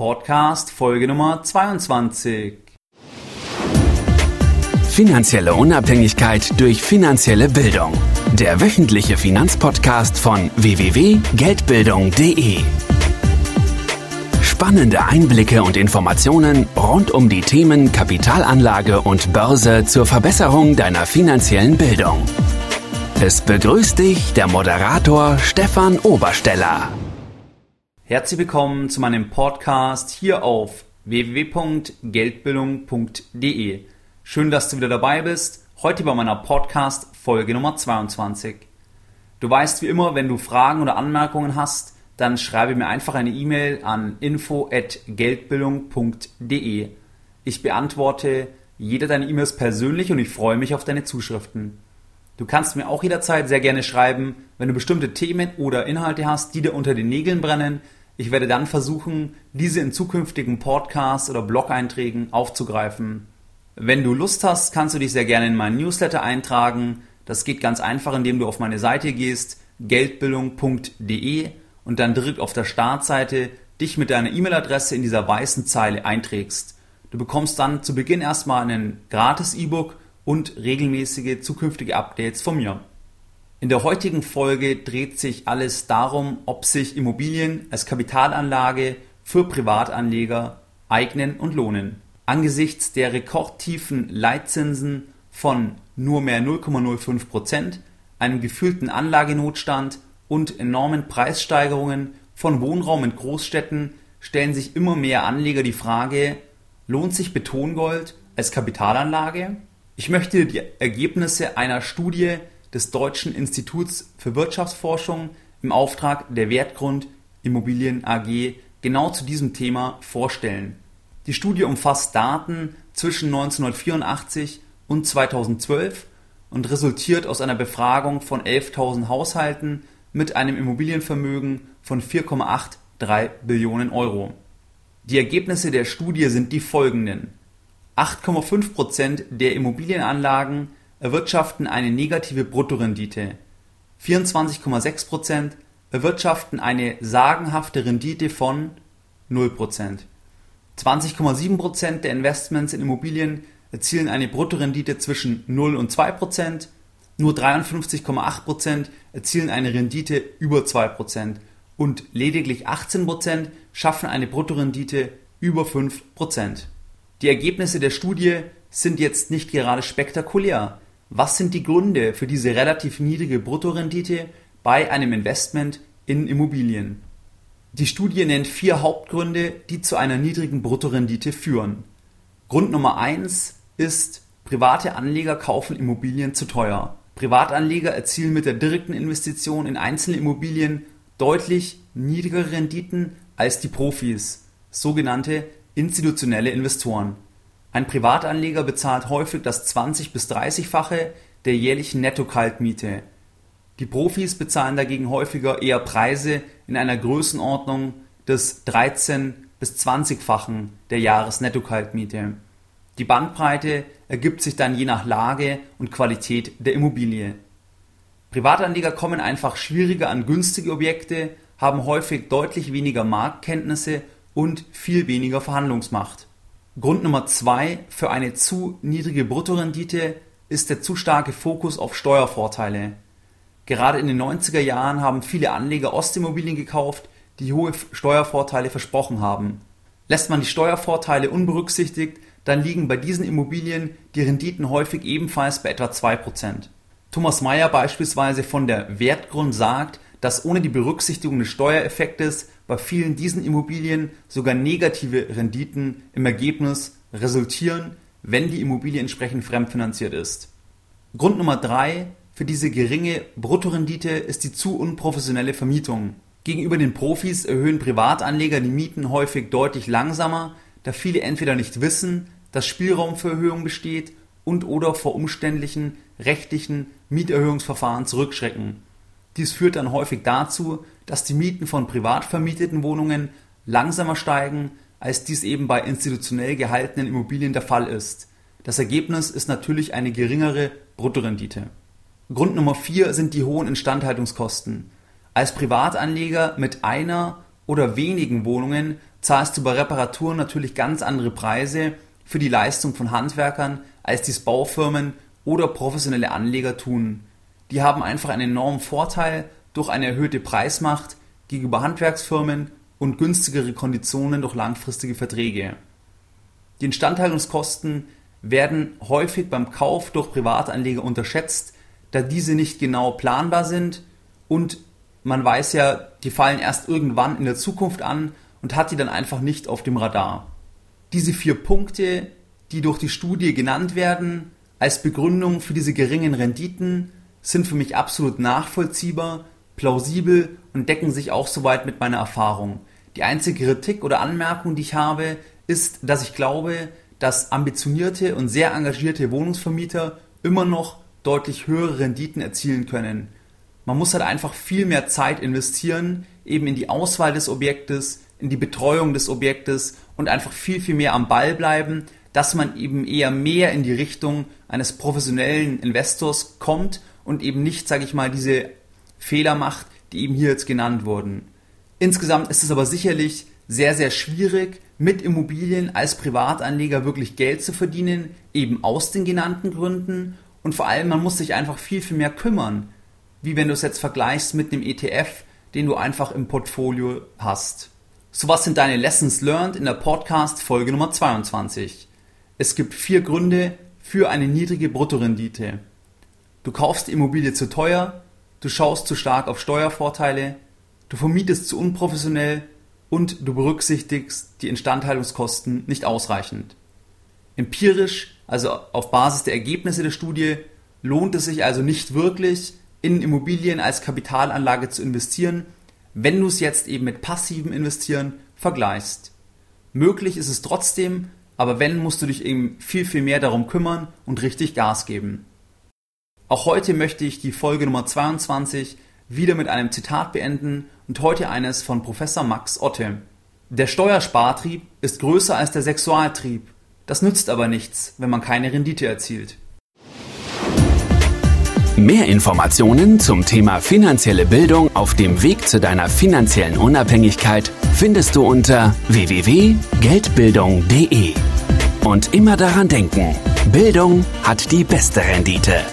Podcast Folge Nummer 22. Finanzielle Unabhängigkeit durch finanzielle Bildung. Der wöchentliche Finanzpodcast von www.geldbildung.de. Spannende Einblicke und Informationen rund um die Themen Kapitalanlage und Börse zur Verbesserung deiner finanziellen Bildung. Es begrüßt dich der Moderator Stefan Obersteller. Herzlich willkommen zu meinem Podcast hier auf www.geldbildung.de. Schön, dass du wieder dabei bist. Heute bei meiner Podcast Folge Nummer 22. Du weißt wie immer, wenn du Fragen oder Anmerkungen hast, dann schreibe mir einfach eine E-Mail an info@geldbildung.de. Ich beantworte jede deiner E-Mails persönlich und ich freue mich auf deine Zuschriften. Du kannst mir auch jederzeit sehr gerne schreiben, wenn du bestimmte Themen oder Inhalte hast, die dir unter den Nägeln brennen. Ich werde dann versuchen, diese in zukünftigen Podcasts oder Blog-Einträgen aufzugreifen. Wenn du Lust hast, kannst du dich sehr gerne in meinen Newsletter eintragen. Das geht ganz einfach, indem du auf meine Seite gehst, geldbildung.de und dann direkt auf der Startseite dich mit deiner E-Mail-Adresse in dieser weißen Zeile einträgst. Du bekommst dann zu Beginn erstmal einen gratis E-Book und regelmäßige zukünftige Updates von mir. In der heutigen Folge dreht sich alles darum, ob sich Immobilien als Kapitalanlage für Privatanleger eignen und lohnen. Angesichts der rekordtiefen Leitzinsen von nur mehr 0,05 Prozent, einem gefühlten Anlagenotstand und enormen Preissteigerungen von Wohnraum in Großstädten stellen sich immer mehr Anleger die Frage, lohnt sich Betongold als Kapitalanlage? Ich möchte die Ergebnisse einer Studie des Deutschen Instituts für Wirtschaftsforschung im Auftrag der Wertgrund Immobilien AG genau zu diesem Thema vorstellen. Die Studie umfasst Daten zwischen 1984 und 2012 und resultiert aus einer Befragung von 11.000 Haushalten mit einem Immobilienvermögen von 4,83 Billionen Euro. Die Ergebnisse der Studie sind die folgenden 8,5 Prozent der Immobilienanlagen erwirtschaften eine negative Bruttorendite, 24,6 Prozent erwirtschaften eine sagenhafte Rendite von 0 Prozent. 20,7 Prozent der Investments in Immobilien erzielen eine Bruttorendite zwischen 0 und 2 Prozent, nur 53,8 Prozent erzielen eine Rendite über 2 Prozent und lediglich 18 Prozent schaffen eine Bruttorendite über 5 Prozent. Die Ergebnisse der Studie sind jetzt nicht gerade spektakulär. Was sind die Gründe für diese relativ niedrige Bruttorendite bei einem Investment in Immobilien? Die Studie nennt vier Hauptgründe, die zu einer niedrigen Bruttorendite führen. Grund Nummer eins ist, private Anleger kaufen Immobilien zu teuer. Privatanleger erzielen mit der direkten Investition in einzelne Immobilien deutlich niedrigere Renditen als die Profis, sogenannte Institutionelle Investoren. Ein Privatanleger bezahlt häufig das 20 bis 30-fache der jährlichen Netto-Kaltmiete. Die Profis bezahlen dagegen häufiger eher Preise in einer Größenordnung des 13 bis 20-fachen der Jahresnetto-Kaltmiete. Die Bandbreite ergibt sich dann je nach Lage und Qualität der Immobilie. Privatanleger kommen einfach schwieriger an günstige Objekte, haben häufig deutlich weniger Marktkenntnisse und viel weniger Verhandlungsmacht. Grund Nummer zwei für eine zu niedrige Bruttorendite ist der zu starke Fokus auf Steuervorteile. Gerade in den 90er Jahren haben viele Anleger Ostimmobilien gekauft, die hohe Steuervorteile versprochen haben. Lässt man die Steuervorteile unberücksichtigt, dann liegen bei diesen Immobilien die Renditen häufig ebenfalls bei etwa 2%. Thomas Mayer beispielsweise von der Wertgrund sagt, dass ohne die Berücksichtigung des Steuereffektes bei vielen diesen Immobilien sogar negative Renditen im Ergebnis resultieren, wenn die Immobilie entsprechend fremdfinanziert ist. Grund Nummer drei für diese geringe Bruttorendite ist die zu unprofessionelle Vermietung. Gegenüber den Profis erhöhen Privatanleger die Mieten häufig deutlich langsamer, da viele entweder nicht wissen, dass Spielraum für Erhöhungen besteht und oder vor umständlichen rechtlichen Mieterhöhungsverfahren zurückschrecken. Dies führt dann häufig dazu, dass die Mieten von privat vermieteten Wohnungen langsamer steigen, als dies eben bei institutionell gehaltenen Immobilien der Fall ist. Das Ergebnis ist natürlich eine geringere Bruttorendite. Grund Nummer vier sind die hohen Instandhaltungskosten. Als Privatanleger mit einer oder wenigen Wohnungen zahlst du bei Reparaturen natürlich ganz andere Preise für die Leistung von Handwerkern, als dies Baufirmen oder professionelle Anleger tun. Die haben einfach einen enormen Vorteil durch eine erhöhte Preismacht gegenüber Handwerksfirmen und günstigere Konditionen durch langfristige Verträge. Die Instandhaltungskosten werden häufig beim Kauf durch Privatanleger unterschätzt, da diese nicht genau planbar sind und man weiß ja, die fallen erst irgendwann in der Zukunft an und hat die dann einfach nicht auf dem Radar. Diese vier Punkte, die durch die Studie genannt werden, als Begründung für diese geringen Renditen, sind für mich absolut nachvollziehbar, plausibel und decken sich auch soweit mit meiner Erfahrung. Die einzige Kritik oder Anmerkung, die ich habe, ist, dass ich glaube, dass ambitionierte und sehr engagierte Wohnungsvermieter immer noch deutlich höhere Renditen erzielen können. Man muss halt einfach viel mehr Zeit investieren, eben in die Auswahl des Objektes, in die Betreuung des Objektes und einfach viel, viel mehr am Ball bleiben, dass man eben eher mehr in die Richtung eines professionellen Investors kommt und eben nicht, sage ich mal, diese Fehler macht, die eben hier jetzt genannt wurden. Insgesamt ist es aber sicherlich sehr, sehr schwierig, mit Immobilien als Privatanleger wirklich Geld zu verdienen, eben aus den genannten Gründen. Und vor allem, man muss sich einfach viel, viel mehr kümmern, wie wenn du es jetzt vergleichst mit einem ETF, den du einfach im Portfolio hast. So was sind deine Lessons learned in der Podcast Folge Nummer 22. Es gibt vier Gründe für eine niedrige Bruttorendite. Du kaufst die Immobilie zu teuer, du schaust zu stark auf Steuervorteile, du vermietest zu unprofessionell und du berücksichtigst die Instandhaltungskosten nicht ausreichend. Empirisch, also auf Basis der Ergebnisse der Studie, lohnt es sich also nicht wirklich, in Immobilien als Kapitalanlage zu investieren, wenn du es jetzt eben mit passivem Investieren vergleichst. Möglich ist es trotzdem, aber wenn, musst du dich eben viel, viel mehr darum kümmern und richtig Gas geben. Auch heute möchte ich die Folge Nummer 22 wieder mit einem Zitat beenden und heute eines von Professor Max Otte. Der Steuerspartrieb ist größer als der Sexualtrieb. Das nützt aber nichts, wenn man keine Rendite erzielt. Mehr Informationen zum Thema finanzielle Bildung auf dem Weg zu deiner finanziellen Unabhängigkeit findest du unter www.geldbildung.de. Und immer daran denken, Bildung hat die beste Rendite.